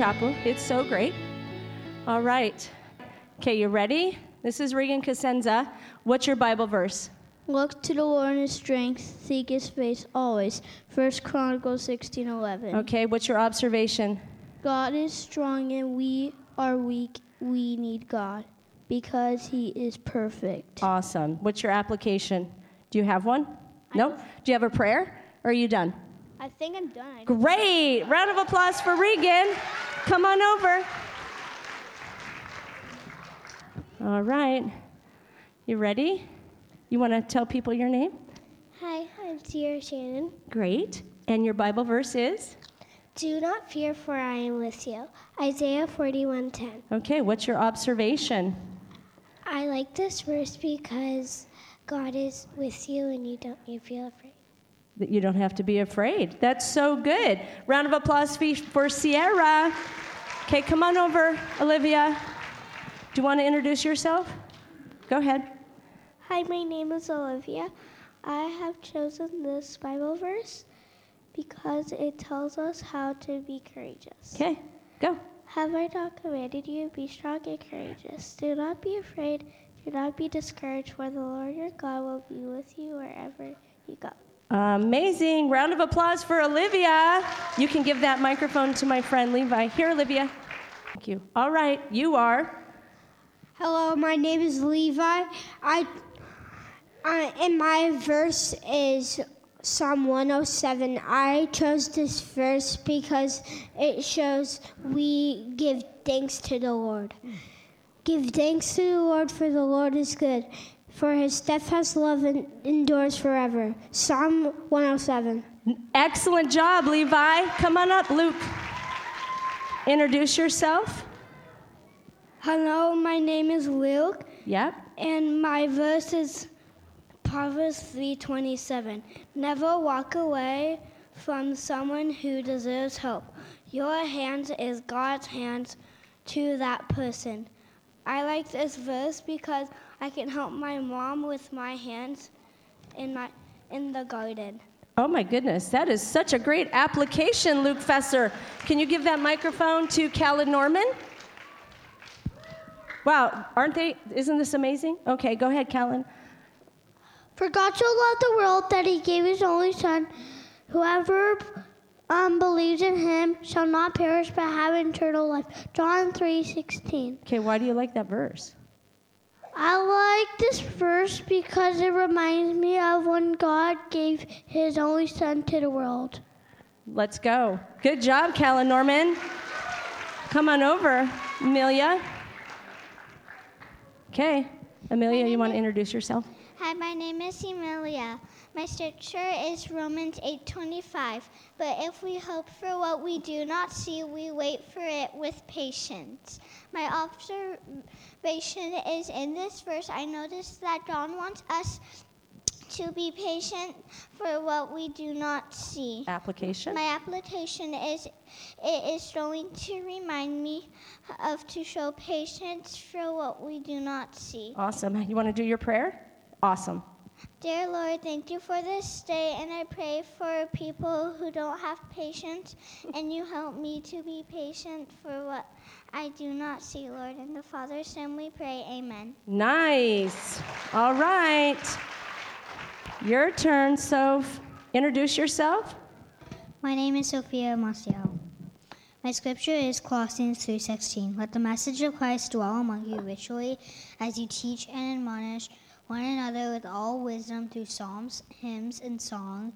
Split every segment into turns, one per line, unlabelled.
chapel. It's so great. All right. Okay, you ready? This is Regan Casenza. What's your Bible verse?
Look to the Lord in his strength, seek his face always. First Chronicles 16:11.
Okay, what's your observation?
God is strong and we are weak. We need God because he is perfect.
Awesome. What's your application? Do you have one? No? Do you have a prayer? Or are you done?
I think I'm done.
Great. Round of applause for Regan. Come on over. All right. You ready? You want to tell people your name?
Hi, I'm Sierra Shannon.
Great. And your Bible verse is?
Do not fear, for I am with you. Isaiah 41:10.
Okay, what's your observation?
I like this verse because God is with you and you don't you feel afraid.
That you don't have to be afraid. That's so good. Round of applause for- Sierra. Okay, come on over, Olivia. Do you want to introduce yourself? Go ahead.
Hi, my name is Olivia. I have chosen this Bible verse because it tells us how to be courageous.
Okay, go.
Have I not commanded you? Be strong and courageous. Do not be afraid. Do not be discouraged, for the Lord your God will be with you wherever you go.
Amazing. Round of applause for Olivia. You can give that microphone to my friend Levi. Here, Olivia. Thank you. All right, you are.
Hello, my name is Levi. I, I and my verse is Psalm 107. I chose this verse because it shows we give thanks to the Lord. Give thanks to the Lord, for the Lord is good, for his steadfast love endures forever. Psalm 107.
Excellent job, Levi. Come on up, Luke. Introduce yourself.
Hello, my name is Luke.
Yep.
And my verse is Proverbs 3:27. Never walk away from someone who deserves help. Your hands is God's hands to that person. I like this verse because I can help my mom with my hands in my in the garden.
Oh my goodness, that is such a great application, Luke Fesser. Can you give that microphone to Callan Norman? Wow, aren't they? Isn't this amazing? Okay, go ahead, Callan.
For God so loved the world that he gave his only son. Whoever um, believes in him shall not perish but have eternal life. John 3:16.
Okay, why do you like that verse?
I like this verse because it reminds me of when God gave his only son to the world.
Let's go. Good job, Callan Norman. Come on over, Amelia. Okay, Amelia, you want to introduce yourself?
Hi, my name is Emilia. My scripture is Romans 8:25. But if we hope for what we do not see, we wait for it with patience. My observation is in this verse. I noticed that John wants us to be patient for what we do not see.
Application.
My application is it is going to remind me of to show patience for what we do not see.
Awesome. You want to do your prayer? Awesome.
Dear Lord, thank you for this day, and I pray for people who don't have patience, and you help me to be patient for what I do not see, Lord. In the Father's name we pray, amen.
Nice. All right. Your turn, Soph. Introduce yourself.
My name is Sophia Maciel. My scripture is Colossians 3:16. Let the message of Christ dwell among you richly as you teach and admonish one another with all wisdom through psalms, hymns, and song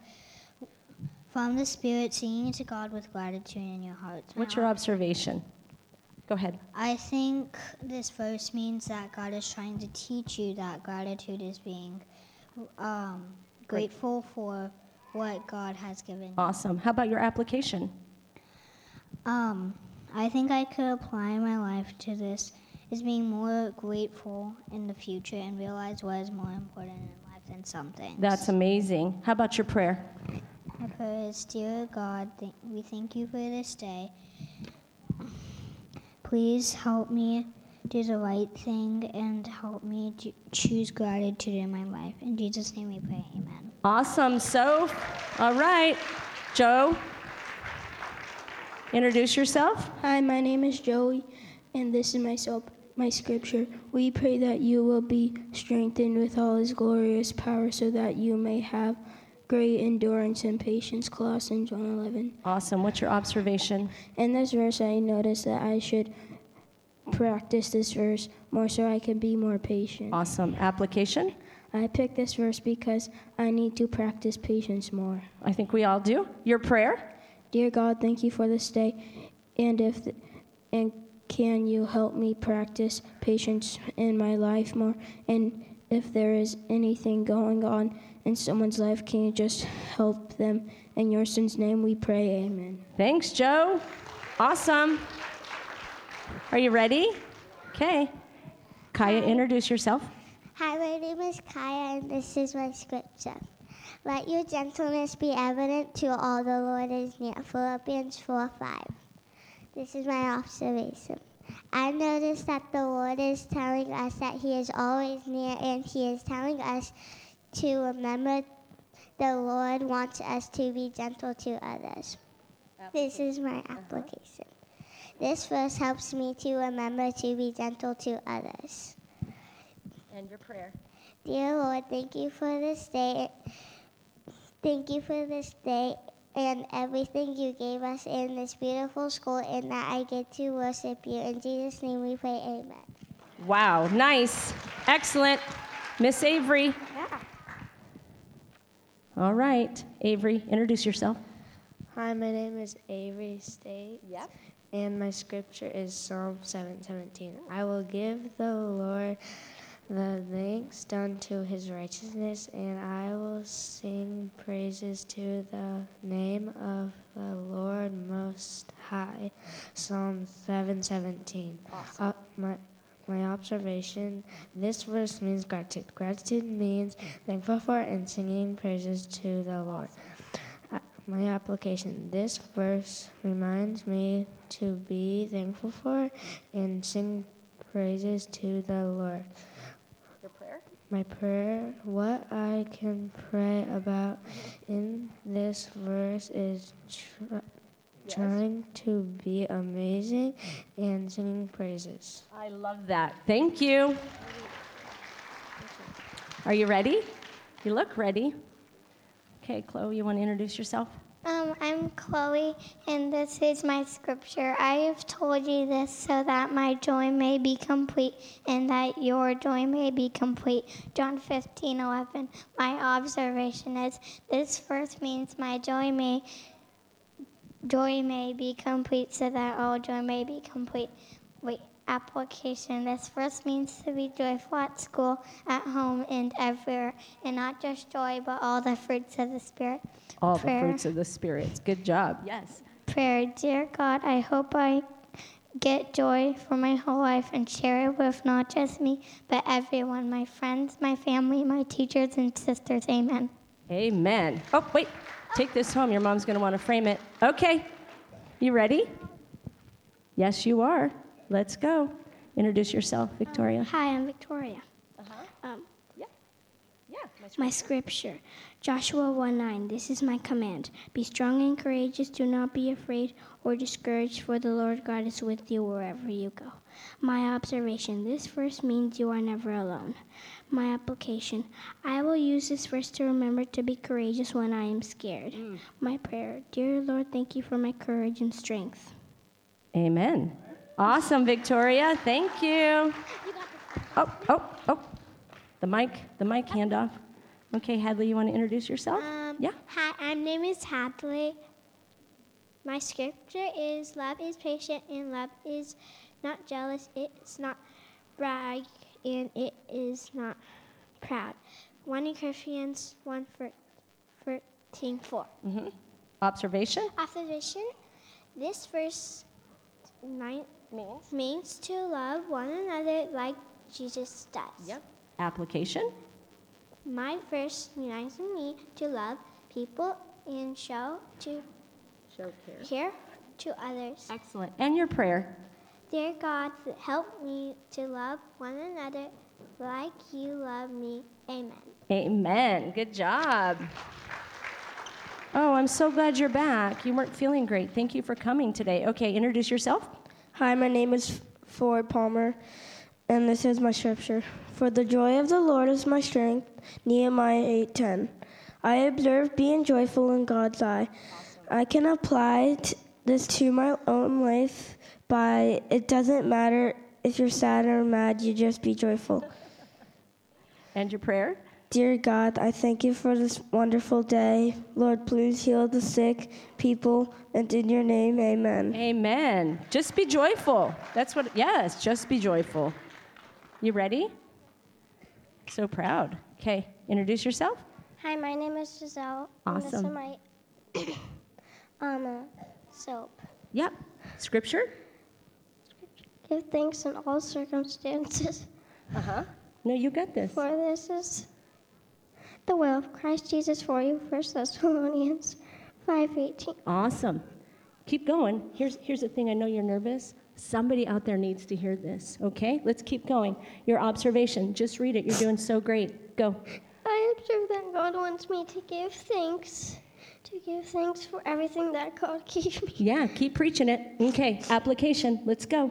from the Spirit, singing to God with gratitude in your hearts.
What's your observation? Go ahead.
I think this verse means that God is trying to teach you that gratitude is being um, grateful for what God has given you.
Awesome. How about your application?
Um, I think I could apply my life to this is being more grateful in the future and realize what is more important in life than some things.
That's amazing. How about your prayer?
My prayer is, dear God, th- we thank you for this day. Please help me do the right thing and help me to choose gratitude in my life. In Jesus' name we pray, amen.
Awesome, Soph. All right. Joe, Introduce yourself.
Hi, my name is Joey, and this is my soap, my scripture. We pray that you will be strengthened with all His glorious power, so that you may have great endurance and patience. Colossians 1:11.
Awesome. What's your observation?
In this verse, I noticed that I should practice this verse more, so I can be more patient.
Awesome. Application?
I picked this verse because I need to practice patience more.
I think we all do. Your prayer?
Dear God, thank you for this day, and if and can you help me practice patience in my life more? And if there is anything going on in someone's life, can you just help them? In your son's name we pray, amen.
Thanks, Joe. Awesome. Are you ready? Okay. Kaya, introduce yourself.
Hi, my name is Kaya, and this is my scripture. Let your gentleness be evident to all the Lord is near. Philippians 4 5. This is my observation. I noticed that the Lord is telling us that He is always near, and He is telling us to remember the Lord wants us to be gentle to others. This is my uh-huh. application. This verse helps me to remember to be gentle to others.
And your prayer.
Dear Lord, thank you for this day. Thank you for this day and everything you gave us in this beautiful school, and that I get to worship you. In Jesus' name we pray, amen.
Wow, nice. Excellent. Miss Avery. Yeah. All right. Avery, introduce yourself.
Hi, my name is Avery State.
Yep.
And my scripture is Psalm 7:17. I will give the Lord the thanks done to his righteousness, and I will sing praises to the name of the Lord Most High. Psalm 7:17. Uh, my my observation this verse means gratitude. Gratitude means thankful for and singing praises to the Lord. Uh, My application this verse reminds me to be thankful for and sing praises to the Lord. My prayer, what I can pray about in this verse is tr- trying to be amazing and singing praises.
I love that. Thank you. Are you ready? You look ready. Okay, Chloe, you want to introduce yourself?
Um, I'm Chloe, and this is my scripture. I have told you this so that my joy may be complete and that your joy may be complete. John 15, 11. My observation is this verse means my joy may joy may be complete so that all joy may be complete. Wait, application. This verse means to be joyful at school, at home, and everywhere, and not just joy, but all the fruits of the Spirit.
All
Prayer.
the fruits of the spirits. Good job. Yes.
Prayer, dear God, I hope I get joy for my whole life and share it with not just me, but everyone my friends, my family, my teachers, and sisters. Amen.
Amen. Oh, wait. Take this home. Your mom's going to want to frame it. Okay. You ready? Yes, you are. Let's go. Introduce yourself, Victoria.
Hi, I'm Victoria. Uh-huh. Um,
Yeah.
my scripture, Joshua 1 9. This is my command. Be strong and courageous. Do not be afraid or discouraged, for the Lord God is with you wherever you go. My observation this verse means you are never alone. My application I will use this verse to remember to be courageous when I am scared. My prayer, Dear Lord, thank you for my courage and strength.
Amen. Awesome, Victoria. Thank you. Oh, oh, oh. The mic, the mic handoff. Okay, Hadley, you want to introduce yourself?
Um,
yeah.
Hi, my name is Hadley. My scripture is love is patient and love is not jealous. It's not brag and it is not proud. 1 Corinthians 1 13 4.
hmm Observation?
Observation This verse nine
Means.
means to love one another like Jesus does.
Yep. Application?
My verse reminds me to love people and show to
Show care.
care to others.
Excellent. And your prayer?
Dear God, help me to love one another like you love me. Amen.
Amen. Good job. Oh, I'm so glad you're back. You weren't feeling great. Thank you for coming today. Okay, introduce yourself.
Hi, my name is Ford Palmer, and this is my scripture. For the joy of the Lord is my strength. Nehemiah 8:10. I observe being joyful in God's eye. I can apply t- this to my own life by it doesn't matter if you're sad or mad, you just be joyful.
And your prayer?
Dear God, I thank you for this wonderful day. Lord, please heal the sick people, and in your name, amen.
Amen. Just be joyful. That's what, yes, just be joyful. You ready? So proud. Okay, introduce yourself.
Hi, my name is Giselle.
Awesome.
And this is my um, uh, soap.
Yep. Scripture?
Give thanks in all circumstances,
Uh huh. No, you got this.
for this is the will of Christ Jesus for you. First Thessalonians 5:18.
Awesome. Keep going. Here's, here's the thing I know you're nervous. Somebody out there needs to hear this, okay? Let's keep going. Your observation, just read it. You're doing so great. Go.
I observe that God wants me to give thanks, to give thanks for everything that God gave me.
Yeah, keep preaching it. Okay, application. Let's go.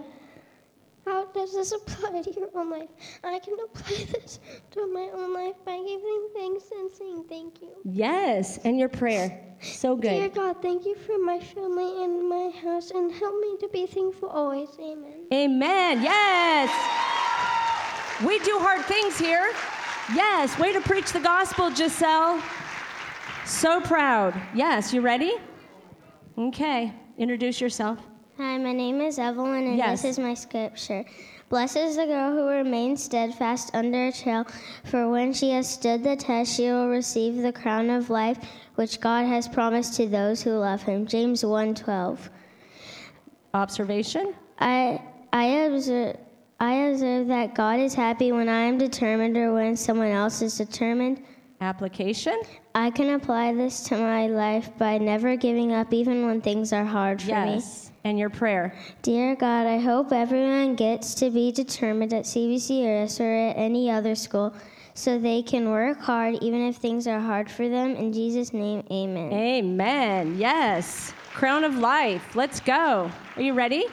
How does this apply to your own life? I can apply this to my own life by giving thanks and saying thank you.
Yes, and your prayer. So good. Dear.
God, thank you for my family and my house, and help me to be thankful always. Amen.
Amen. Yes. We do hard things here. Yes, way to preach the gospel, Giselle. So proud. Yes, you ready? Okay, introduce yourself.
Hi, my name is Evelyn, and
Yes.
this is my scripture. Blessed is the girl who remains steadfast under a trial, for when she has stood the test, she will receive the crown of life which God has promised to those who love him. James 1:12.
Observation?
I I observe I observe that God is happy when I am determined or when someone else is determined.
Application?
I can apply this to my life by never giving up even when things are hard for me.
And your prayer?
Dear God, I hope everyone gets to be determined at CVCS or at any other school so they can work hard even if things are hard for them. In Jesus' name, amen.
Amen. Yes. Crown of life. Let's go. Are you ready?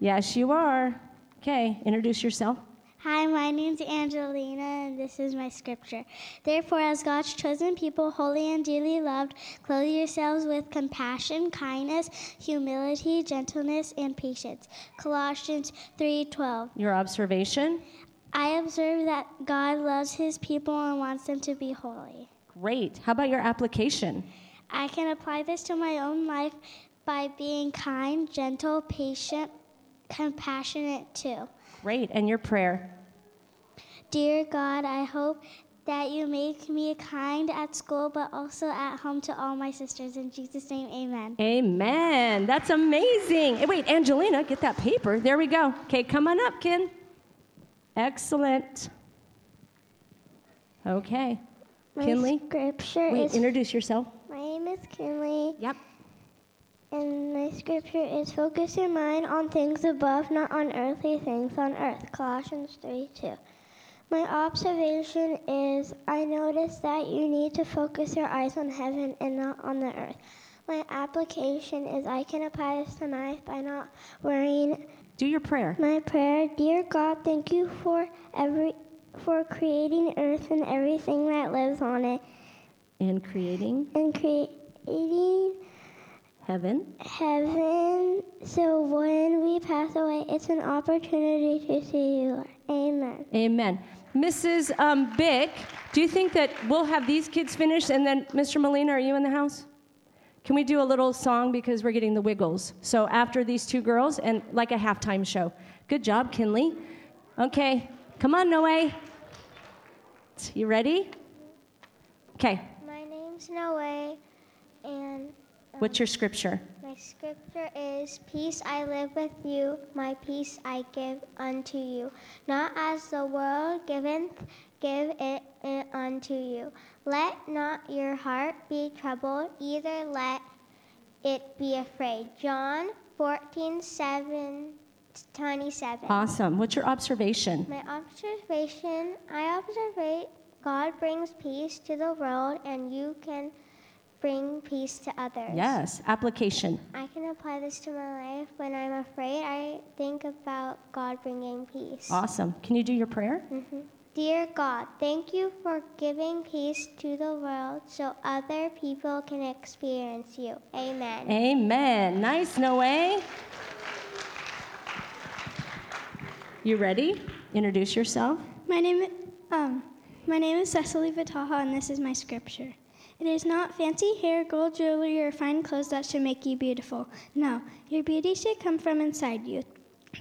Yes, you are. Okay, introduce yourself.
Hi, my name's Angelina, and this is my scripture. Therefore, as God's chosen people, holy and dearly loved, clothe yourselves with compassion, kindness, humility, gentleness, and patience. Colossians 3:12.
Your observation?
I observe that God loves his people and wants them to be holy.
Great. How about your application?
I can apply this to my own life by being kind, gentle, patient, compassionate too.
Great. And your prayer?
Dear God, I hope that you make me kind at school, but also at home to all my sisters. In Jesus' name, amen.
Amen. That's amazing. Hey, wait, Angelina, get that paper. There we go. Okay, come on up, Ken. Excellent. Okay.
My
Kinley?
scripture
Wait,
is
introduce yourself.
My name is Kinley,
Yep.
And my scripture is focus your mind on things above, not on earthly things on earth. Colossians 3 2. My observation is I noticed that you need to focus your eyes on heaven and not on the earth. My application is I can apply this to my life by not worrying.
Do your prayer.
My prayer, dear God, thank you for every for creating earth and everything that lives on it
And creating
and creating
heaven.
heaven so when we pass away, it's an opportunity to see you. Amen.
Amen. Mrs. Um, Bick, do you think that we'll have these kids finish and then, Mr. Molina, are you in the house? Can we do a little song because we're getting the wiggles? So after these two girls and like a halftime show. Good job, Kinley. Okay, come on, Noe. You ready? Okay,
My name's Noe, and
what's your scripture?
my scripture is Peace I live with you, my peace I give unto you. Not as the world giveth, give it it unto you. Let not your heart be troubled, either let it be afraid. John 14, 7, 27.
Awesome. What's your observation?
My observation, I observe God brings peace to the world, and you can
bring peace to others.
Yes. Application.
I can apply this to my life. When I'm afraid, I think about God bringing peace.
Awesome. Can you do your prayer? Mhm.
Dear God, thank you for giving peace to the world so other people can experience you. Amen.
Amen. Nice, Noe. You ready? Introduce yourself.
My name, um, my name is Cecily Vitaha, and this is my scripture. It is not fancy hair, gold jewelry, or fine clothes that should make you beautiful. No, your beauty should come from inside you.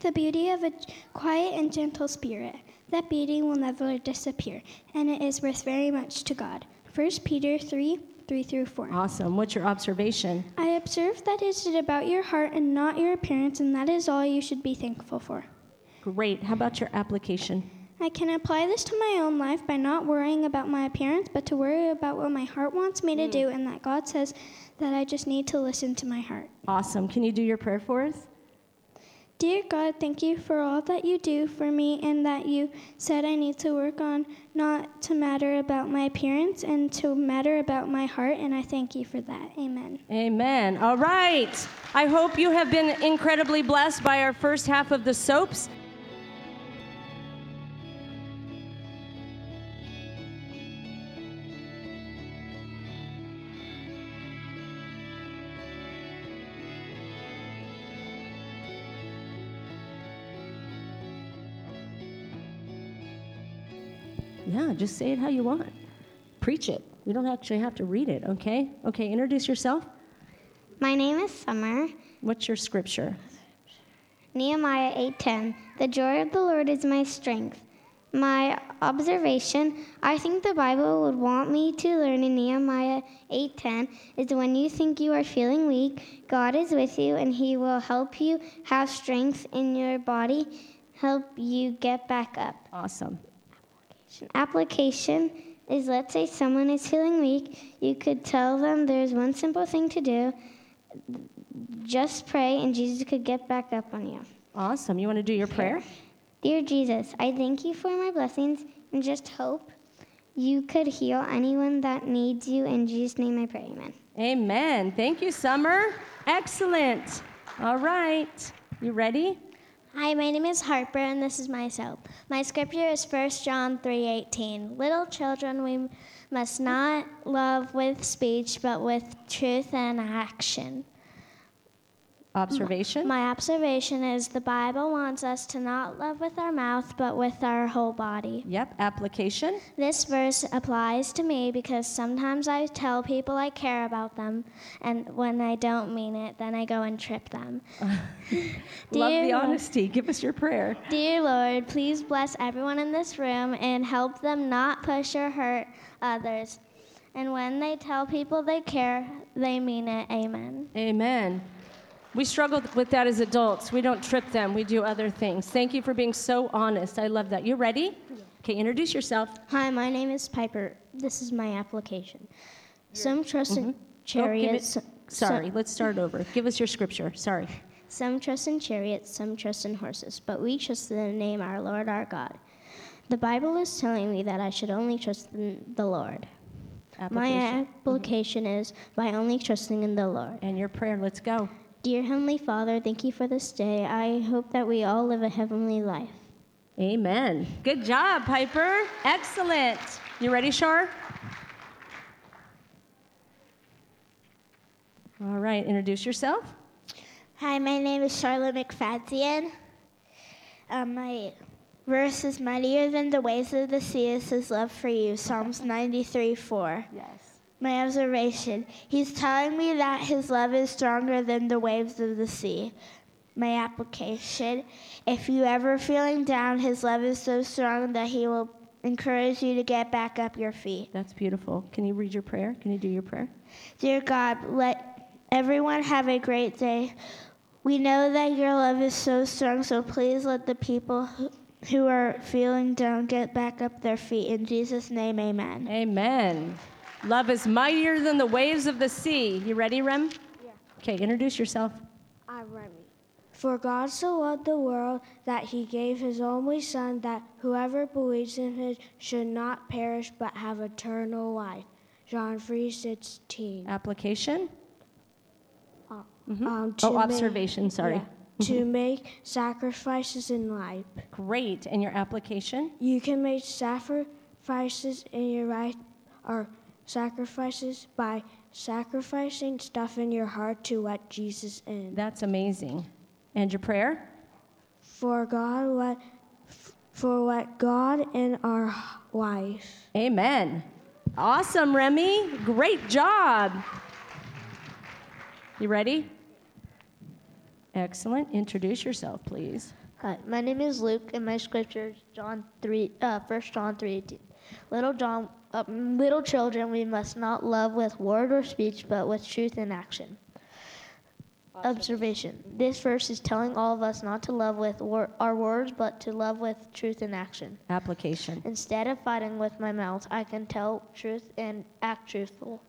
The beauty of a quiet and gentle spirit. That beauty will never disappear, and it is worth very much to God. 1 Peter 3 3 through 4.
Awesome. What's your observation?
I observe that it is about your heart and not your appearance, and that is all you should be thankful for.
Great. How about your application?
I can apply this to my own life by not worrying about my appearance, but to worry about what my heart wants me to mm. do, and that God says that I just need to listen to my heart.
Awesome. Can you do your prayer for us?
Dear God, thank you for all that you do for me, and that you said I need to work on not to matter about my appearance and to matter about my heart, and I thank you for that. Amen.
Amen. All right. I hope you have been incredibly blessed by our first half of the soaps. Just say it how you want. Preach it. You don't actually have to read it, okay? Okay, introduce yourself.
My name is Summer.
What's your scripture?
Nehemiah 8:10. The joy of the Lord is my strength. My observation, I think the Bible would want me to learn in Nehemiah 8:10 is when you think you are feeling weak, God is with you and he will help you have strength in your body, help you get back up.
Awesome.
Application is let's say someone is feeling weak, you could tell them there's one simple thing to do. Just pray and Jesus could get back up on you.
Awesome. You want to do your prayer?
Dear Jesus, I thank you for my blessings and just hope you could heal anyone that needs you. In Jesus' name I pray, amen.
Amen. Thank you, Summer. Excellent. All right. You ready?
Hi, my name is Harper, and this is my soap. My scripture is 1 John 3:18. Little children, we must not love with speech, but with truth and action.
Observation?
My observation is the Bible wants us to not love with our mouth, but with our whole body.
Yep. Application?
This verse applies to me because sometimes I tell people I care about them, and when I don't mean it, then I go and trip them.
Love
Dear
the honesty. Give us your prayer.
Dear Lord, please bless everyone in this room and help them not push or hurt others. And when they tell people they care, they mean it. Amen.
Amen. We struggle with that as adults. We don't trip them, we do other things. Thank you for being so honest. I love that. You ready? Okay, introduce yourself.
Hi, my name is Piper. This is my application. Some trust in
mm-hmm. Oh, it-
chariots.
Sorry, let's start over. Give us your scripture. Sorry.
Some trust in chariots, some trust in horses, but we trust in the name our Lord our God. The Bible is telling me that I should only trust in the Lord. Application. My
Application. Mm-hmm.
application is by only trusting in the Lord.
And your prayer. Let's go.
Dear Heavenly Father, thank you for this day. I hope that we all live a heavenly life.
Amen. Good job, Piper. Excellent. You ready, Shar? All right, introduce yourself.
Hi, my name is Charlotte McFadzean. Um, my verse is mightier than the waves of the sea is his love for you. Psalms 93 4.
Yes.
My observation He's telling me that His love is stronger than the waves of the sea. My application If you ever feeling down, His love is so strong that He will encourage you to get back up your feet.
That's beautiful. Can you read your prayer? Can you do your prayer?
Dear God, let everyone have a great day. We know that your love is so strong, so please let the people who- who are feeling down get back up their feet. In Jesus' name, amen.
Amen. Love is mightier than the waves of the sea. You ready, Rem? Yeah. Okay, introduce yourself.
I'm Remy. For God so loved the world that he gave his only Son, that whoever believes in him should not perish but have eternal life. John 3:16.
Application? Mhm.
Um, to
oh,
make-
observation, sorry.
yeah, to make sacrifices in life.
Great. And your application?
You can make sacrifices in your life or sacrifices by sacrificing stuff in your heart to let Jesus in.
That's amazing. And your prayer?
For God what for what God in our life.
Amen. Awesome, Remy. Great job. You ready? Excellent. Introduce yourself, please.
Hi, my name is Luke, and my scripture is John three, uh, 1 John three eighteen. Little John, uh, little children, we must not love with word or speech, but with truth and action. Observation: This verse is telling all of us not to love with wor- our words, but to love with truth and action.
Application.
Instead of fighting with my mouth, I can tell truth and act truthful.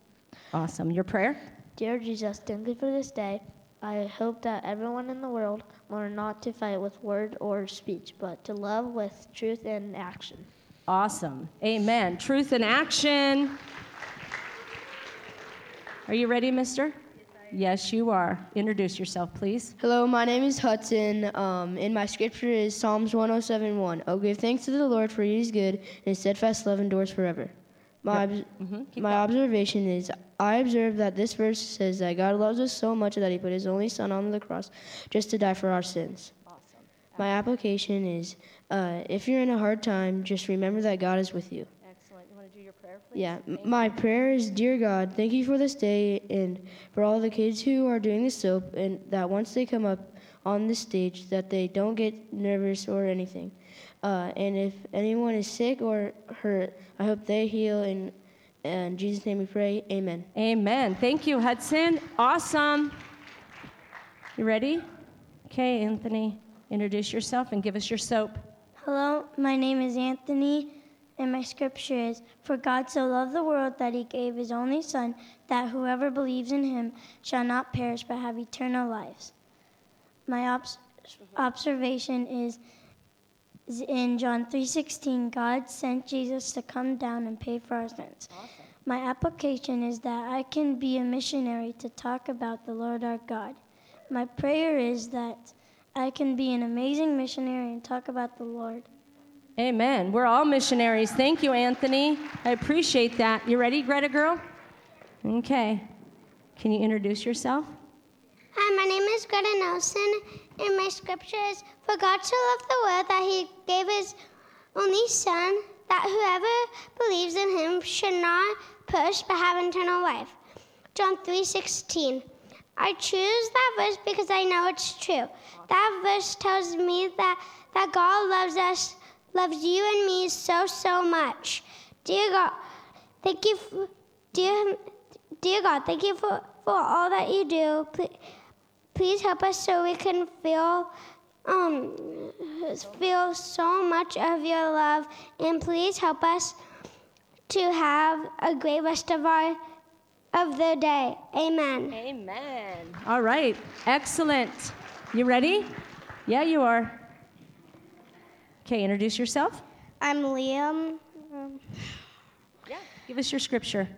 Awesome. Your prayer?
Dear Jesus, thank you for this day. I hope that everyone in the world learn not to fight with word or speech, but to love with truth and action.
Awesome. Amen. Truth in action. Are you ready, mister? Yes, you are. Introduce yourself, please.
Hello, my name is Hudson, um, and my scripture is Psalms 107:1. Oh, give thanks to the Lord, for He is good, and His steadfast love endures forever. My,
Mm-hmm.
my observation is I observe that this verse says that God loves us so much that He put His only Son on the cross just to die for our sins. Awesome. My application is uh, if you're in a hard time, just remember that God is with you.
Excellent. You want to do your prayer, please?
Yeah, my prayer is, dear God, thank you for this day and for all the kids who are doing the soap, and that once they come up on the stage, that they don't get nervous or anything. Uh, and if anyone is sick or hurt, I hope they heal. And in Jesus' name we pray. Amen.
Amen. Thank you, Hudson. Awesome. You ready? Okay, Anthony, introduce yourself and give us your soap.
Hello, my name is Anthony, and my scripture is For God so loved the world that he gave his only Son, that whoever believes in him shall not perish but have eternal lives. My obs- observation is is in John 3:16 God sent Jesus to come down and pay for our sins. My application is that I can be a missionary to talk about the Lord our God. My prayer is that I can be an amazing missionary and talk about the Lord.
Amen. We're all missionaries. Thank you, Anthony. I appreciate that. You ready, Greta girl? Okay. Can you introduce yourself?
Hi, my name is Greta Nelson, and my scripture is For God so loved the world that he gave his only Son, that whoever believes in him should not perish but have eternal life. John 3:16. I choose that verse because I know it's true. That verse tells me that, that God loves us, loves you and me so, so much. Dear God, thank you, for, dear, dear God, thank you for, for all that you do. Please, please help us so we can feel um, feel so much of your love, and please help us to have a great rest of our of the day. Amen.
Amen. All right. Excellent. You ready? Yeah, you are. Okay, introduce yourself.
I'm Liam.
Yeah. Give us your scripture.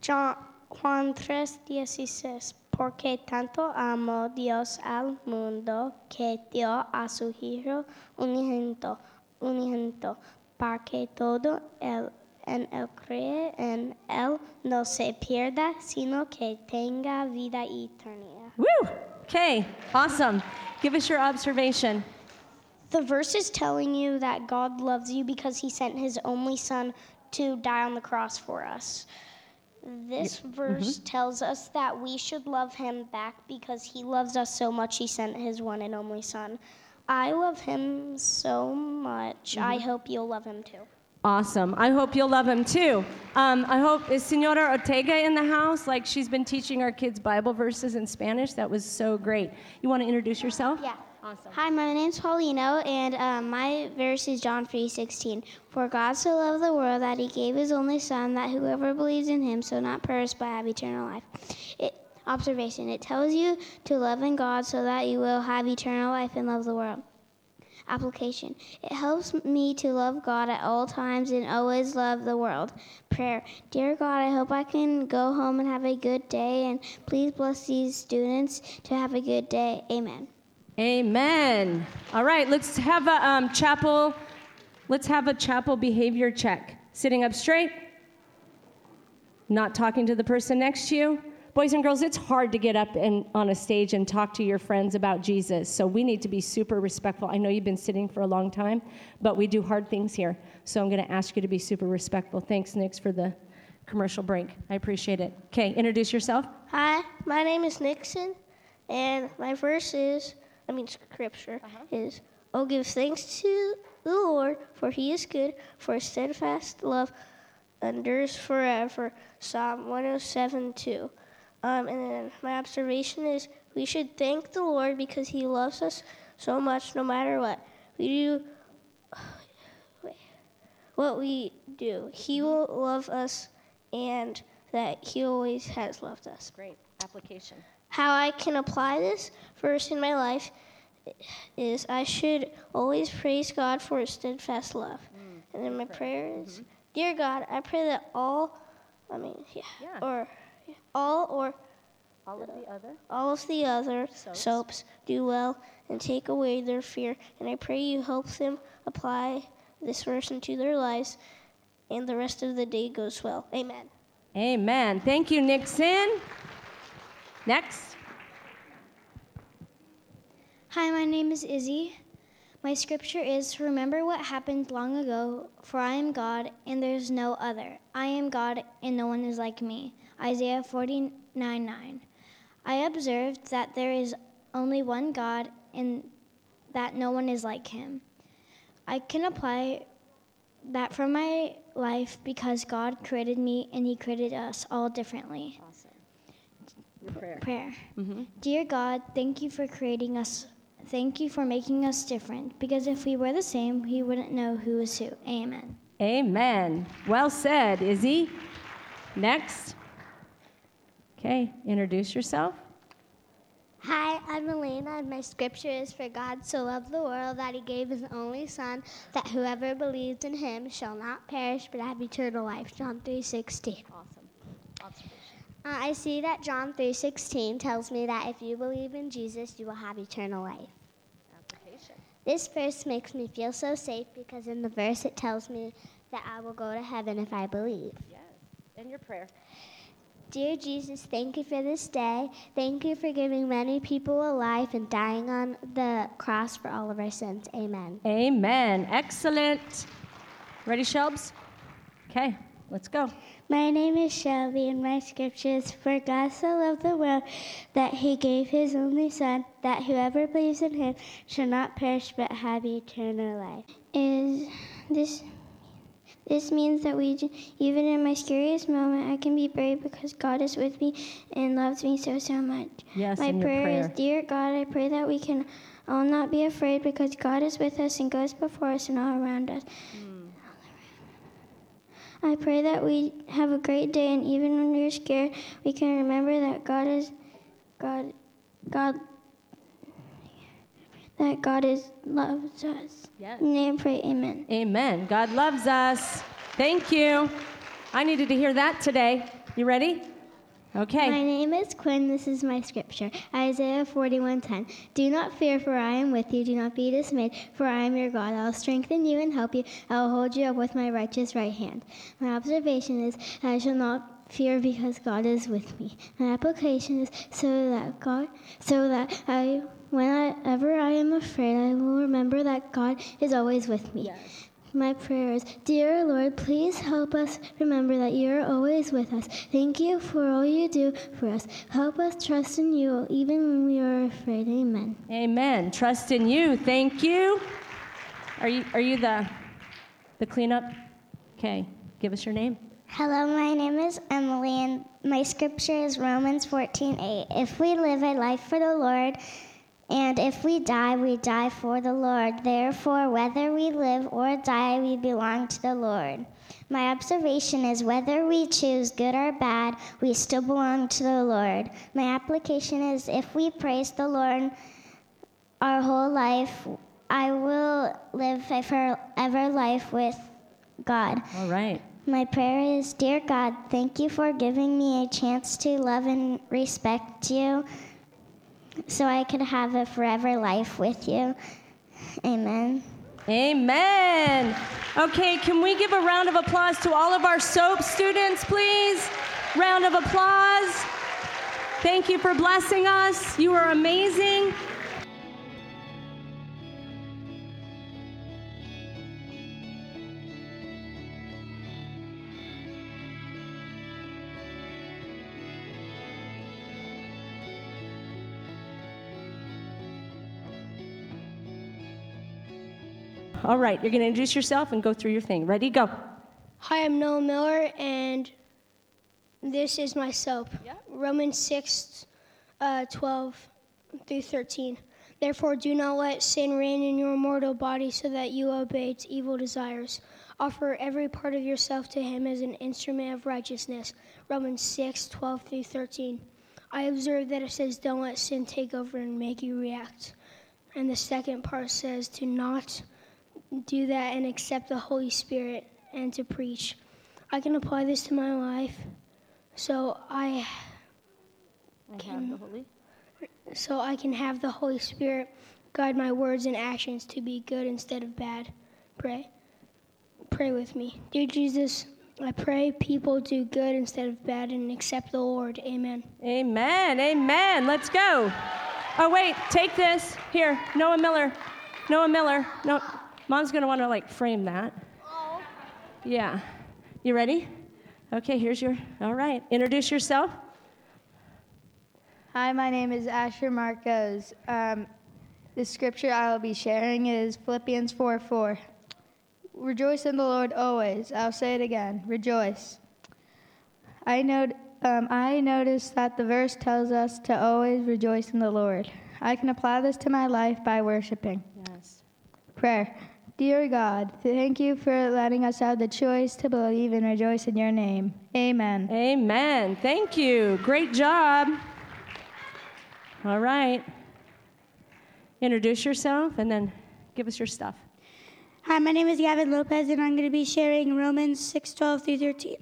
John Juan 3:16 Porque tanto amó Dios al mundo que dio a su Hijo unigénito, unigénito, para que todo el en él cree en él no se pierda, sino que tenga vida eterna.
Woo! Okay, awesome. Give us your observation.
The verse is telling you that God loves you because he sent his only son to die on the cross for us. This mm-hmm. verse tells us that we should love him back because he loves us so much he sent his one and only son. I love him so much. I mm-hmm. hope you'll love him too.
Awesome. I hope you'll love him too. Um, I hope, is Senora Ortega in the house? Like she's been teaching our kids Bible verses in Spanish. That was so great. You want to introduce yourself?
Yeah. Awesome. Hi, my name's Paulino, and um, my verse is John 3:16. For God so loved the world that He gave His only Son, that whoever believes in Him shall not perish but have eternal life. It, observation: It tells you to love in God so that you will have eternal life and love the world. Application It helps me to love God at all times and always love the world. Prayer Dear God, I hope I can go home and have a good day, and please bless these students to have a good day. Amen.
Amen. All right, let's have a um, chapel. Let's have a chapel behavior check. Sitting up straight, not talking to the person next to you. Boys and girls, it's hard to get up and on a stage and talk to your friends about Jesus. So we need to be super respectful. I know you've been sitting for a long time, but we do hard things here. So I'm going to ask you to be super respectful. Thanks, Nix, for the commercial break. I appreciate it. Okay, introduce yourself.
Hi, my name is Nixon, and my verse is, I mean, scripture uh-huh. is, Oh, give thanks to the Lord, for he is good, for his steadfast love endures forever. Psalm 107 2. Um, and then my observation is we should thank the Lord because he loves us so much no matter what. We do what we do. He will love us and that he always has loved us.
Great application.
How I can apply this verse in my life is I should always praise God for his steadfast love. and then my prayer is, Dear God, I pray that all, I mean, yeah,
Yeah.
or all or
All of the other.
all of the other
Soaps.
soaps. do well and take away their fear. And I pray you help them apply this verse into their lives, and the rest of the day goes well. Amen.
Amen. Thank you, Nixon. Next.
Hi, my name is Izzy. My scripture is Remember what happened long ago, for I am God and there is no other. I am God and no one is like me. Isaiah 49 9. I observed that there is only one God and that no one is like him. I can apply that from my life because God created me and He created us all differently.
Your prayer.
Prayer.
Mm-hmm.
Dear God, thank you for creating us. Thank you for making us different because if we were the same, we wouldn't know who is who. Amen.
Amen. Well said, Izzy. Next. Okay, introduce yourself.
Hi, I'm Elena, and my scripture is For God so loved the world that he gave his only Son, that whoever believes in him shall not perish but have eternal life. John 3.16.
Awesome.
Uh, I see that John 3.16 tells me that if you believe in Jesus, you will have eternal life.
Application.
This verse makes me feel so safe because in the verse it tells me that I will go to heaven if I believe.
Yes. And your prayer.
Dear Jesus, thank you for this day. Thank you for giving many people a life and dying on the cross for all of our sins. Amen.
Amen. Excellent. Ready, Shelbs? Okay, let's go.
My name is Shelby, and my scripture is For God so loved the world that he gave his only Son, that whoever believes in him shall not perish but have eternal life. Is this. This means that we, even in my scariest moment, I can be brave because God is with me and loves me so, so much.
Yes,
My prayer,
prayer.
is, Dear God, I pray that we can all not be afraid because God is with us and goes before us and all around us. I pray that we have a great day, and even when we're scared, we can remember that God is, God, God, that God is loves us.
Yes.
I pray, Amen.
Amen. God loves us. Thank you. I needed to hear that today. You ready? Okay.
My name is Quinn. This is my scripture. Isaiah 41:10. Do not fear, for I am with you. Do not be dismayed, for I am your God. I will strengthen you and help you. I will hold you up with my righteous right hand. My observation is I shall not fear because God is with me. My application is so that God, so that I, whenever I am afraid, I will remember that God is always with me. My prayer is, Dear Lord, please help us remember that you are always with us. Thank you for all you do for us. Help us trust in you even when we are afraid. Amen.
Amen. Trust in you. Thank you. Are you are you the the cleanup? Okay. Give us your name.
Hello, my name is Emily, and my scripture is Romans 14:8. If we live a life for the Lord, and if we die, we die for the Lord. Therefore, whether we live or die, we belong to the Lord. My observation is whether we choose good or bad, we still belong to the Lord. My application is if we praise the Lord our whole life, I will live a forever life with God.
All right.
My prayer is Dear God, thank you for giving me a chance to love and respect you so I could have a forever life with you. Amen.
Amen. Okay, can we give a round of applause to all of our SOAP students, please? Round of applause. Thank you for blessing us. You are amazing. All right, you're going to introduce yourself and go through your thing. Ready? Go.
Hi, I'm Noah Miller, and this is my soap. Romans 6, uh, 12 through 13. Therefore, do not let sin reign in your mortal body so that you obey its evil desires. Offer every part of yourself to Him as an instrument of righteousness. Romans 6, 12 through 13. I observe that it says, don't let sin take over and make you react. And the second part says, to not do that and accept the Holy Spirit and to preach. I can apply this to my life, so I can so I can have the Holy Spirit guide my words and actions to be good instead of bad. Pray. Pray with me. Dear Jesus, I pray people do good instead of bad and accept the Lord. Amen.
Amen. Amen. Let's go. Oh, wait, take this. Here, Noah Miller. Noah Miller. No, mom's going to want to like frame that. Yeah. You ready? Okay, here's your. All right. Introduce yourself.
Hi, my name is Asher Marcos. Um, the scripture I will be sharing is Philippians 4 4. Rejoice in the Lord always. I'll say it again. Rejoice. I, know, um, I noticed that the verse tells us to always rejoice in the Lord. I can apply this to my life by worshiping.
Yes.
Prayer. Dear God, thank you for letting us have the choice to believe and rejoice in your name. Amen.
Amen. Thank you. Great job. All right. Introduce yourself and then give us your stuff.
Hi, my name is Gavin Lopez, and I'm going to be sharing Romans 6 12 through 13.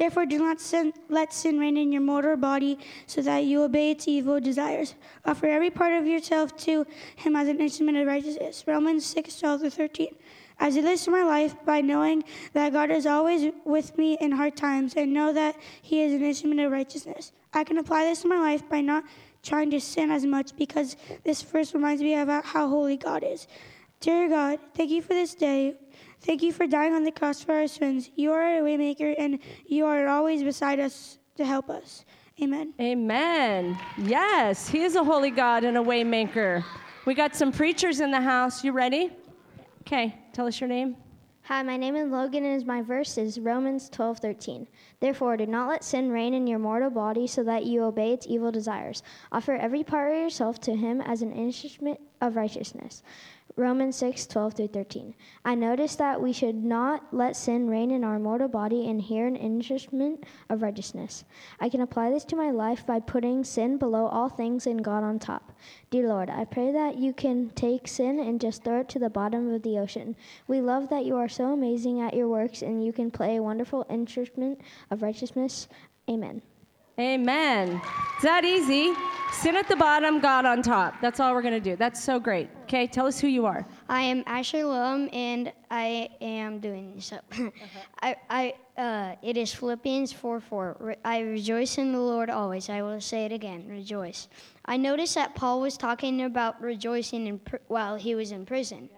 Therefore, do not sin, let sin reign in your mortal body so that you obey its evil desires. Offer every part of yourself to Him as an instrument of righteousness. Romans 6 12 through 13. As I live my life by knowing that God is always with me in hard times and know that He is an instrument of righteousness. I can apply this to my life by not trying to sin as much because this verse reminds me about how holy God is. Dear God, thank you for this day. Thank you for dying on the cross for our sins. You are a waymaker and you are always beside us to help us. Amen.
Amen. Yes, He is a holy God and a waymaker. We got some preachers in the house. You ready? Okay, tell us your name.
Hi, my name is Logan, and my verse is Romans 12 13. Therefore, do not let sin reign in your mortal body so that you obey its evil desires. Offer every part of yourself to Him as an instrument of righteousness. Romans 6 12 through 13. I notice that we should not let sin reign in our mortal body and hear an instrument of righteousness. I can apply this to my life by putting sin below all things and God on top. Dear Lord, I pray that you can take sin and just throw it to the bottom of the ocean. We love that you are so amazing at your works and you can play a wonderful instrument of righteousness. Amen.
Amen. It's that easy. Sin at the bottom, God on top. That's all we're going to do. That's so great. Okay, tell us who you are.
I am Asher Willem, and I am doing this up. I, I, uh, it is Philippians 4 4. Re- I rejoice in the Lord always. I will say it again rejoice. I noticed that Paul was talking about rejoicing in pr- while he was in prison.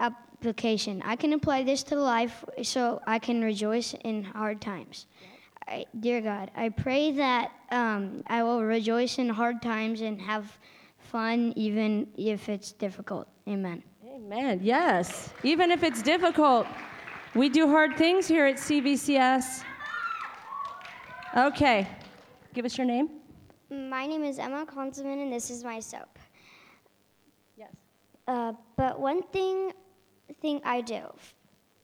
Application. I can apply this to life so I can rejoice in hard times. I, dear God, I pray that um, I will rejoice in hard times and have fun even if it's difficult. Amen.
Amen. Yes. Even if it's difficult, we do hard things here at CVCS. Okay. Give us your name.
My name is Emma Conzelman, and this is my soap.
Yes.
Uh, but one thing, thing I do,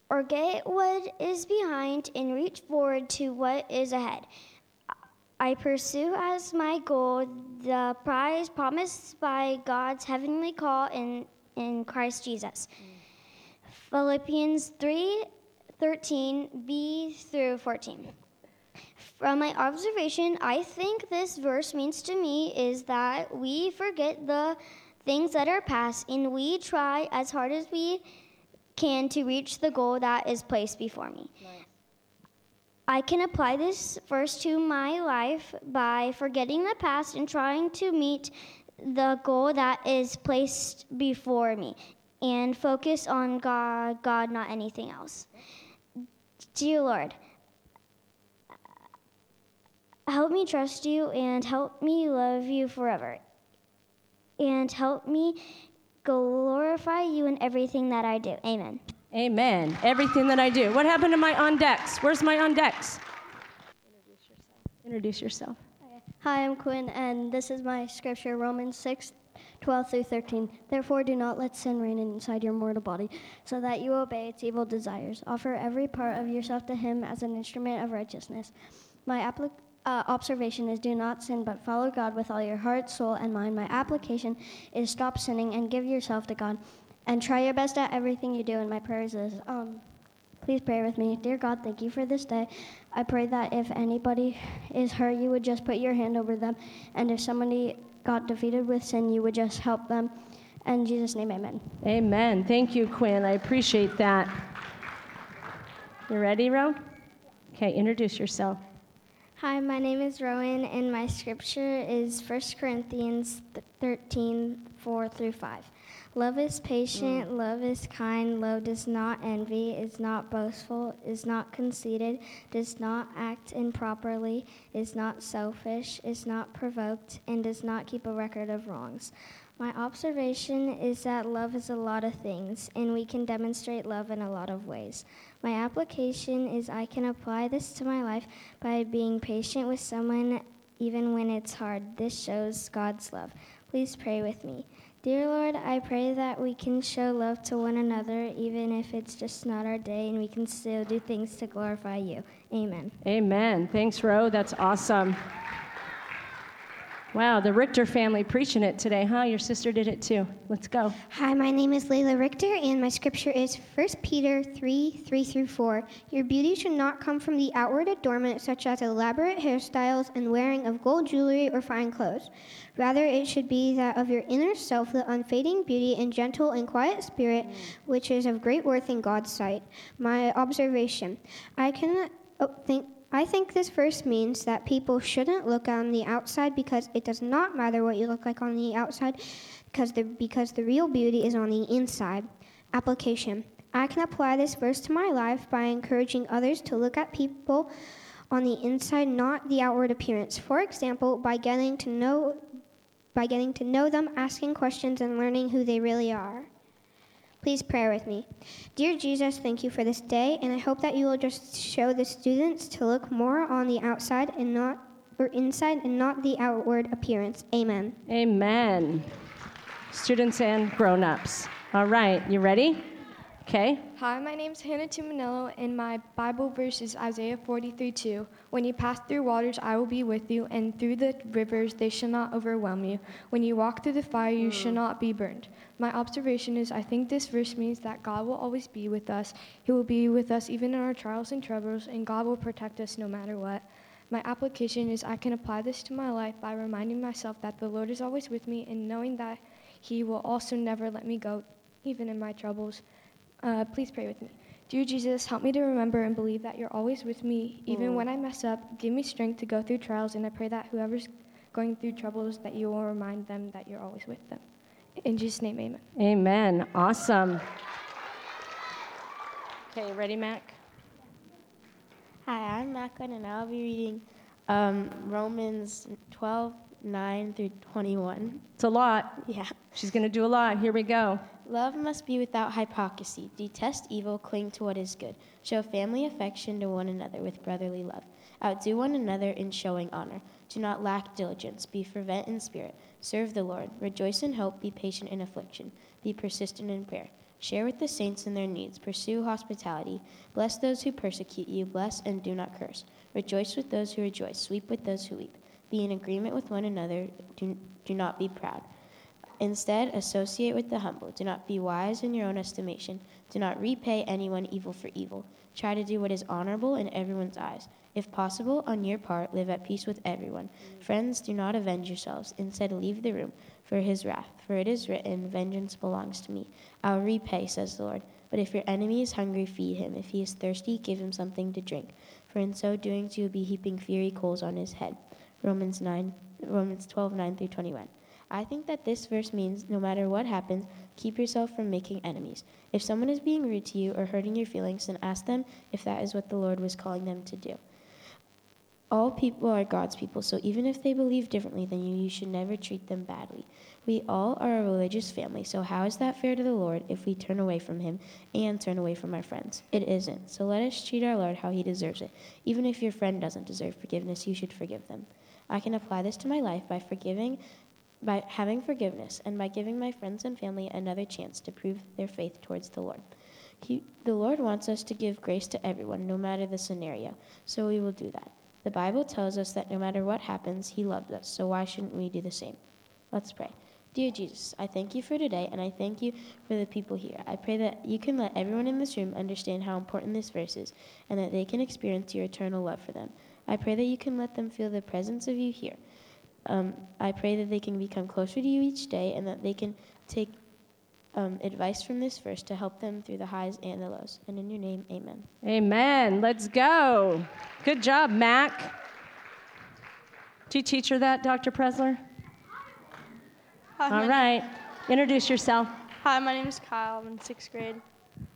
forget what is behind and reach forward to what is ahead. I pursue as my goal the prize promised by God's heavenly call in
in Christ Jesus. Philippians 3 13, B through 14. From my observation, I think this verse means to me is that we forget the things that are past and we try as hard as we can to reach the goal that is placed before me. I can apply this verse to my life by forgetting the past and trying to meet the goal that is placed before me and focus on God, God, not anything else. Dear Lord, help me trust you and help me love you forever. And help me glorify you in everything that I do. Amen.
Amen. Everything that I do. What happened to my on decks? Where's my on decks? Introduce yourself. Introduce yourself. Okay.
Hi, I'm Quinn, and this is my scripture Romans 6 12 through 13. Therefore, do not let sin reign inside your mortal body, so that you obey its evil desires. Offer every part of yourself to Him as an instrument of righteousness. My applic- uh, observation is do not sin, but follow God with all your heart, soul, and mind. My application is stop sinning and give yourself to God, and try your best at everything you do. And my prayers is um, Please pray with me. Dear God, thank you for this day. I pray that if anybody is hurt, you would just put your hand over them. And if somebody got defeated with sin, you would just help them. In Jesus' name, amen.
Amen. Thank you, Quinn. I appreciate that. You ready, Ro? Okay, introduce yourself.
Hi, my name is Rowan, and my scripture is 1 Corinthians 13 4 through 5. Love is patient, mm. love is kind, love does not envy, is not boastful, is not conceited, does not act improperly, is not selfish, is not provoked, and does not keep a record of wrongs. My observation is that love is a lot of things, and we can demonstrate love in a lot of ways. My application is I can apply this to my life by being patient with someone even when it's hard. This shows God's love. Please pray with me. Dear Lord, I pray that we can show love to one another, even if it's just not our day, and we can still do things to glorify you. Amen.
Amen. Thanks, Ro. That's awesome. Wow, the Richter family preaching it today, huh? Your sister did it too. Let's go.
Hi, my name is Layla Richter, and my scripture is 1 Peter 3 3 through 4. Your beauty should not come from the outward adornment, such as elaborate hairstyles and wearing of gold jewelry or fine clothes. Rather, it should be that of your inner self, the unfading beauty and gentle and quiet spirit, which is of great worth in God's sight. My observation I can oh, think I think this verse means that people shouldn't look on the outside because it does not matter what you look like on the outside because the, because the real beauty is on the inside. Application I can apply this verse to my life by encouraging others to look at people on the inside, not the outward appearance. For example, by getting to know by getting to know them, asking questions, and learning who they really are. Please pray with me. Dear Jesus, thank you for this day, and I hope that you will just show the students to look more on the outside and not or inside and not the outward appearance. Amen.
Amen. Students and grown-ups. All right, you ready? Okay.
Hi, my name is Hannah Tumanello, and my Bible verse is Isaiah 43 2. When you pass through waters, I will be with you, and through the rivers, they shall not overwhelm you. When you walk through the fire, you mm. shall not be burned. My observation is I think this verse means that God will always be with us. He will be with us even in our trials and troubles, and God will protect us no matter what. My application is I can apply this to my life by reminding myself that the Lord is always with me and knowing that He will also never let me go, even in my troubles. Uh, please pray with me. Dear Jesus, help me to remember and believe that you're always with me, even mm. when I mess up. Give me strength to go through trials, and I pray that whoever's going through troubles, that you will remind them that you're always with them. In Jesus' name, amen.
Amen. Awesome. Okay, ready, Mac?
Hi, I'm Mac, and I'll be reading um, Romans 12, 9 through 21.
It's a lot.
Yeah.
She's going to do a lot. Here we go.
Love must be without hypocrisy. Detest evil, cling to what is good. Show family affection to one another with brotherly love. Outdo one another in showing honor. Do not lack diligence. Be fervent in spirit. Serve the Lord. Rejoice in hope. Be patient in affliction. Be persistent in prayer. Share with the saints in their needs. Pursue hospitality. Bless those who persecute you. Bless and do not curse. Rejoice with those who rejoice. Weep with those who weep. Be in agreement with one another. Do, do not be proud.
Instead, associate with the humble. Do not be wise in your own estimation. Do not repay anyone evil for evil. Try to do what is honorable in everyone's eyes. If possible, on your part, live at peace with everyone. Friends, do not avenge yourselves. Instead, leave the room for his wrath. For it is written, Vengeance belongs to me. I'll repay, says the Lord. But if your enemy is hungry, feed him. If he is thirsty, give him something to drink. For in so doing, you will be heaping fiery coals on his head. Romans 9, Romans 12, 9 through 21. I think that this verse means no matter what happens, keep yourself from making enemies. If someone is being rude to you or hurting your feelings, then ask them if that is what the Lord was calling them to do. All people are God's people, so even if they believe differently than you, you should never treat them badly. We all are a religious family, so how is that fair to the Lord if we turn away from Him and turn away from our friends? It isn't. So let us treat our Lord how He deserves it. Even if your friend doesn't deserve forgiveness, you should forgive them. I can apply this to my life by forgiving, by having forgiveness, and by giving my friends and family another chance to prove their faith towards the Lord. He, the Lord wants us to give grace to everyone, no matter the scenario, so we will do that. The Bible tells us that no matter what happens, He loves us, so why shouldn't we do the same? Let's pray. Dear Jesus, I thank you for today, and I thank you for the people here. I pray that you can let everyone in this room understand how important this verse is, and that they can experience your eternal love for them. I pray that you can let them feel the presence of you here. Um, I pray that they can become closer to you each day, and that they can take um, advice from this verse to help them through the highs and the lows. And in your name, amen.
Amen. Let's go. Good job, Mac. Do you teach her that, Dr. Presler?
Hi,
All
my-
right. Introduce yourself.
Hi, my name is Kyle. I'm in sixth grade.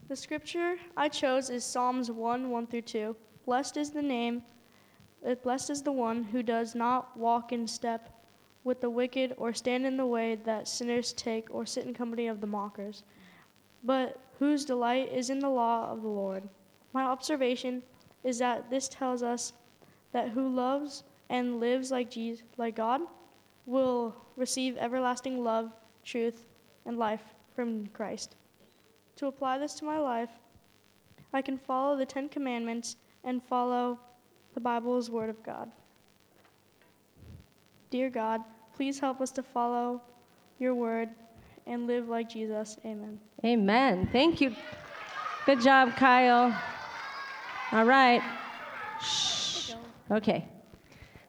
The scripture I chose is Psalms 1 1 through 2. Blessed is the name, blessed is the one who does not walk in step with the wicked, or stand in the way that sinners take, or sit in company of the mockers, but whose delight is in the law of the Lord. My observation is that this tells us that who loves and lives like Jesus, like God, will receive everlasting love, truth, and life from Christ. To apply this to my life, I can follow the Ten Commandments and follow the Bible is Word of God. Dear God, please help us to follow your word and live like Jesus. Amen.
Amen. Thank you. Good job, Kyle. All right. Shh. Okay.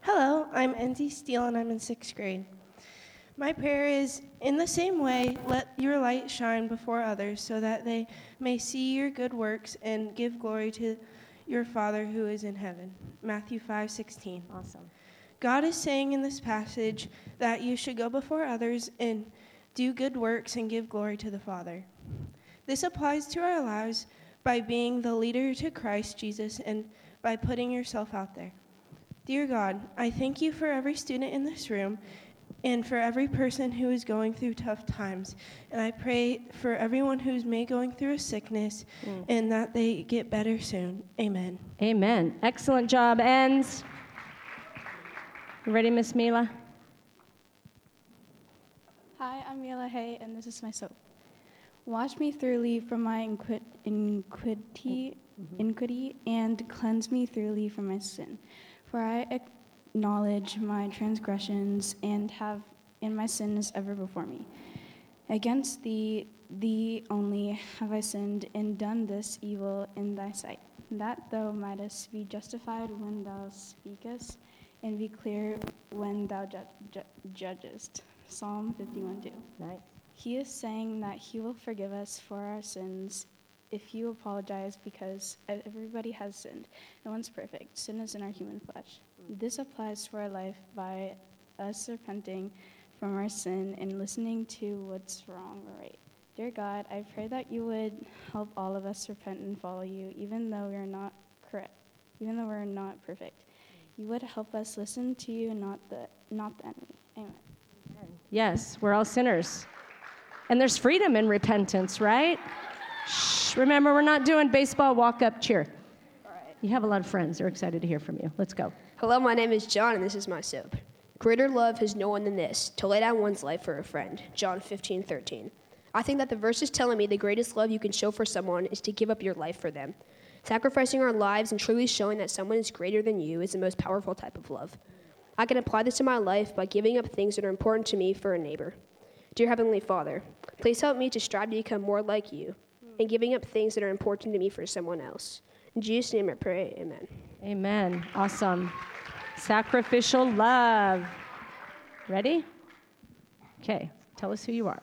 Hello, I'm Enzi Steele and I'm in sixth grade. My prayer is In the same way, let your light shine before others so that they may see your good works and give glory to your Father who is in heaven. Matthew 5 16.
Awesome.
God is saying in this passage that you should go before others and do good works and give glory to the Father. This applies to our lives by being the leader to Christ Jesus and by putting yourself out there. Dear God, I thank you for every student in this room and for every person who is going through tough times. And I pray for everyone who's may going through a sickness
Mm.
and that they get better soon. Amen.
Amen. Excellent job, Ends. You ready, Miss Mila?
Hi, I'm Mila Hay, and this is my soap. Wash me thoroughly from my inqui- iniquity, iniquity, and cleanse me thoroughly from my sin. For I acknowledge my transgressions and have, and my sin is ever before me. Against thee, thee only have I sinned and done this evil in thy sight, that thou mightest be justified when thou speakest, and be clear when thou ju- ju- judgest. Psalm 51 2.
Nice.
He is saying that he will forgive us for our sins if you apologize because everybody has sinned. No one's perfect. Sin is in our human flesh. This applies to our life by us repenting from our sin and listening to what's wrong or right. Dear God, I pray that you would help all of us repent and follow you, even though we're not correct, even though we're not perfect. You would help us listen to you, not the not the enemy. Amen.
Yes, we're all sinners. And there's freedom in repentance, right? Shh. Remember, we're not doing baseball walk up cheer. All right. You have a lot of friends. They're excited to hear from you. Let's go.
Hello, my name is John, and this is my soap. Greater love has no one than this, to lay down one's life for a friend. John 15, 13. I think that the verse is telling me the greatest love you can show for someone is to give up your life for them. Sacrificing our lives and truly showing that someone is greater than you is the most powerful type of love. I can apply this to my life by giving up things that are important to me for a neighbor.
Dear Heavenly Father, please help me to strive to become more like you and giving up things that are important to me for someone else. In Jesus' name I pray, amen.
Amen. Awesome. Sacrificial love. Ready? Okay, tell us who you are.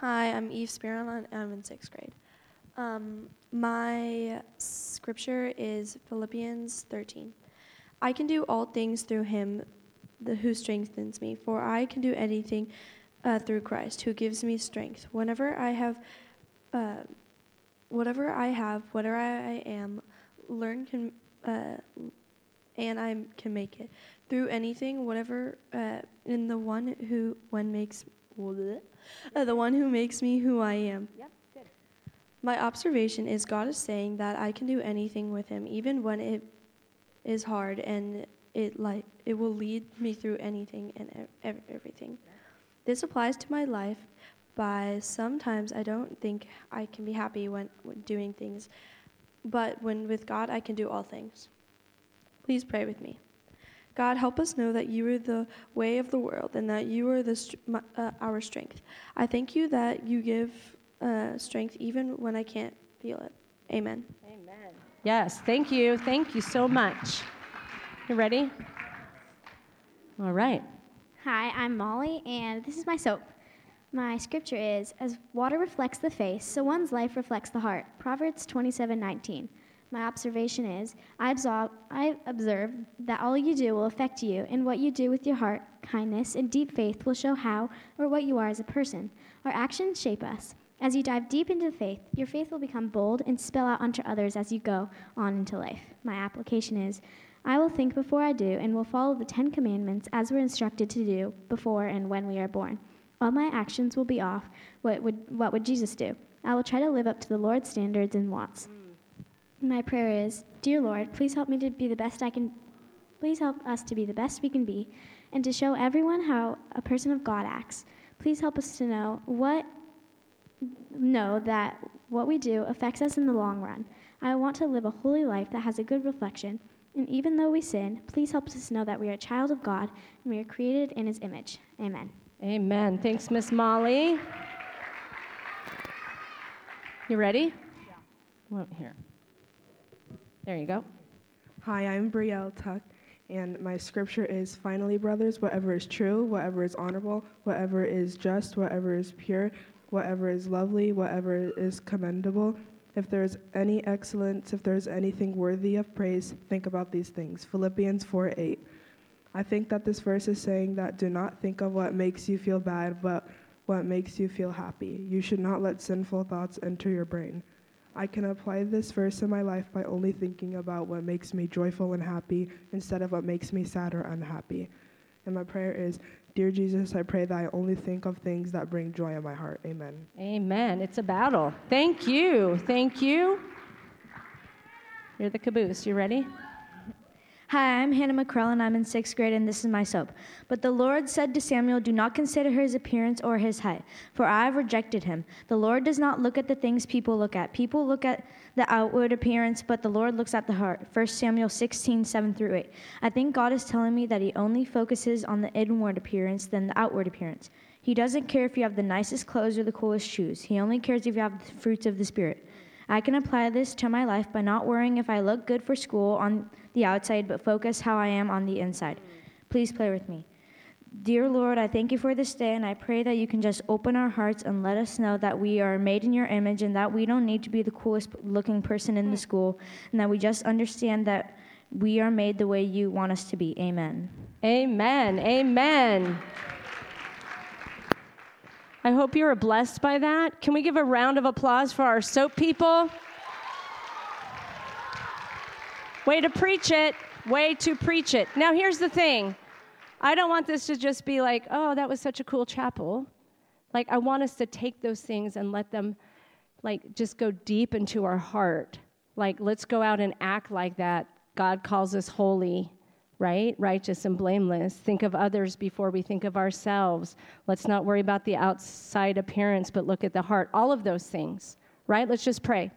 Hi, I'm Eve Spiron, and I'm in sixth grade. Um, my scripture is Philippians 13. I can do all things through him the, who strengthens me, for I can do anything uh, through Christ who gives me strength. Whenever I have, uh, whatever I have, whatever I am, learn can, uh, and I can make it through anything, whatever, uh, in the one who when makes uh, the one who makes me who I am.
Yep, good.
My observation is God is saying that I can do anything with Him, even when it is hard, and it like it will lead me through anything and ev- everything. This applies to my life. By sometimes I don't think I can be happy when, when doing things, but when with God I can do all things. Please pray with me. God, help us know that you are the way of the world and that you are the, uh, our strength. I thank you that you give uh, strength even when I can't feel it. Amen.
Amen. Yes, thank you. Thank you so much. You ready? All right.
Hi, I'm Molly, and this is my soap. My scripture is As water reflects the face, so one's life reflects the heart. Proverbs 27:19. My observation is I observe, I observe that all you do will affect you, and what you do with your heart, kindness, and deep faith will show how or what you are as a person. Our actions shape us. As you dive deep into faith, your faith will become bold and spill out onto others as you go on into life. My application is I will think before I do and will follow the Ten Commandments as we're instructed to do before and when we are born. All my actions will be off. What would, what would Jesus do? I will try to live up to the Lord's standards and wants. My prayer is, Dear Lord, please help me to be the best I can. Please help us to be the best we can be and to show everyone how a person of God acts. Please help us to know what know that what we do affects us in the long run. I want to live a holy life that has a good reflection. And even though we sin, please help us know that we are a child of God and we are created in his image. Amen.
Amen. Thanks, Miss Molly. You ready? Yeah. Here. There you go.
Hi, I'm Brielle Tuck, and my scripture is Finally, brothers, whatever is true, whatever is honorable, whatever is just, whatever is pure, whatever is lovely, whatever is commendable, if there is any excellence, if there is anything worthy of praise, think about these things. Philippians 4 8. I think that this verse is saying that do not think of what makes you feel bad, but what makes you feel happy. You should not let sinful thoughts enter your brain. I can apply this verse in my life by only thinking about what makes me joyful and happy instead of what makes me sad or unhappy. And my prayer is Dear Jesus, I pray that I only think of things that bring joy in my heart. Amen.
Amen. It's a battle. Thank you. Thank you. You're the caboose. You ready?
Hi, I'm Hannah McCrell, and I'm in sixth grade, and this is my soap. But the Lord said to Samuel, Do not consider his appearance or his height, for I have rejected him. The Lord does not look at the things people look at. People look at the outward appearance, but the Lord looks at the heart. 1 Samuel 16, 7 through 8. I think God is telling me that he only focuses on the inward appearance than the outward appearance. He doesn't care if you have the nicest clothes or the coolest shoes, he only cares if you have the fruits of the Spirit. I can apply this to my life by not worrying if I look good for school on the outside, but focus how I am on the inside. Please play with me. Dear Lord, I thank you for this day, and I pray that you can just open our hearts and let us know that we are made in your image and that we don't need to be the coolest looking person in the school, and that we just understand that we are made the way you want us to be. Amen.
Amen. Amen. I hope you are blessed by that. Can we give a round of applause for our soap people? Way to preach it. Way to preach it. Now, here's the thing I don't want this to just be like, oh, that was such a cool chapel. Like, I want us to take those things and let them, like, just go deep into our heart. Like, let's go out and act like that. God calls us holy right? Righteous and blameless. Think of others before we think of ourselves. Let's not worry about the outside appearance, but look at the heart. All of those things, right? Let's just pray.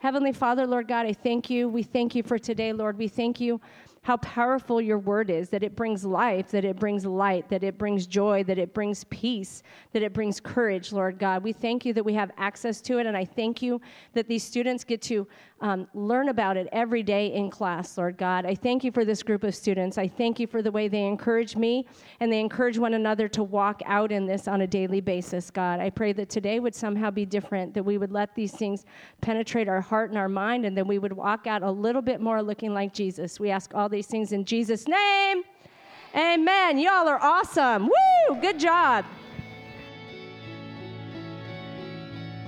Heavenly Father, Lord God, I thank you. We thank you for today, Lord. We thank you how powerful your word is, that it brings life, that it brings light, that it brings joy, that it brings peace, that it brings courage, Lord God. We thank you that we have access to it, and I thank you that these students get to um, learn about it every day in class, Lord God. I thank you for this group of students. I thank you for the way they encourage me and they encourage one another to walk out in this on a daily basis, God. I pray that today would somehow be different, that we would let these things penetrate our heart and our mind, and then we would walk out a little bit more looking like Jesus. We ask all these things in Jesus' name. Amen. Y'all are awesome. Woo! Good job.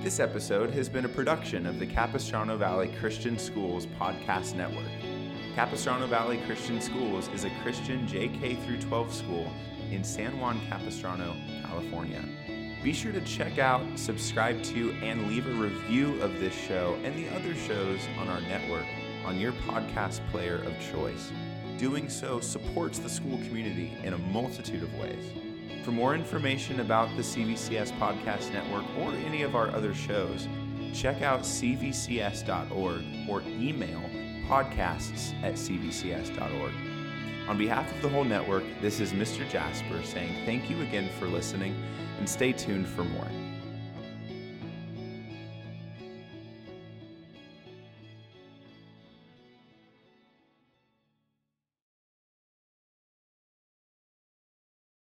This episode has been a production of the Capistrano Valley Christian Schools Podcast Network. Capistrano Valley Christian Schools is a Christian JK through 12 school in San Juan Capistrano, California. Be sure to check out, subscribe to, and leave a review of this show and the other shows on our network on your podcast player of choice. Doing so supports the school community in a multitude of ways. For more information about the CVCS Podcast Network or any of our other shows, check out cvcs.org or email podcasts at cvcs.org. On behalf of the whole network, this is Mr. Jasper saying thank you again for listening and stay tuned for more.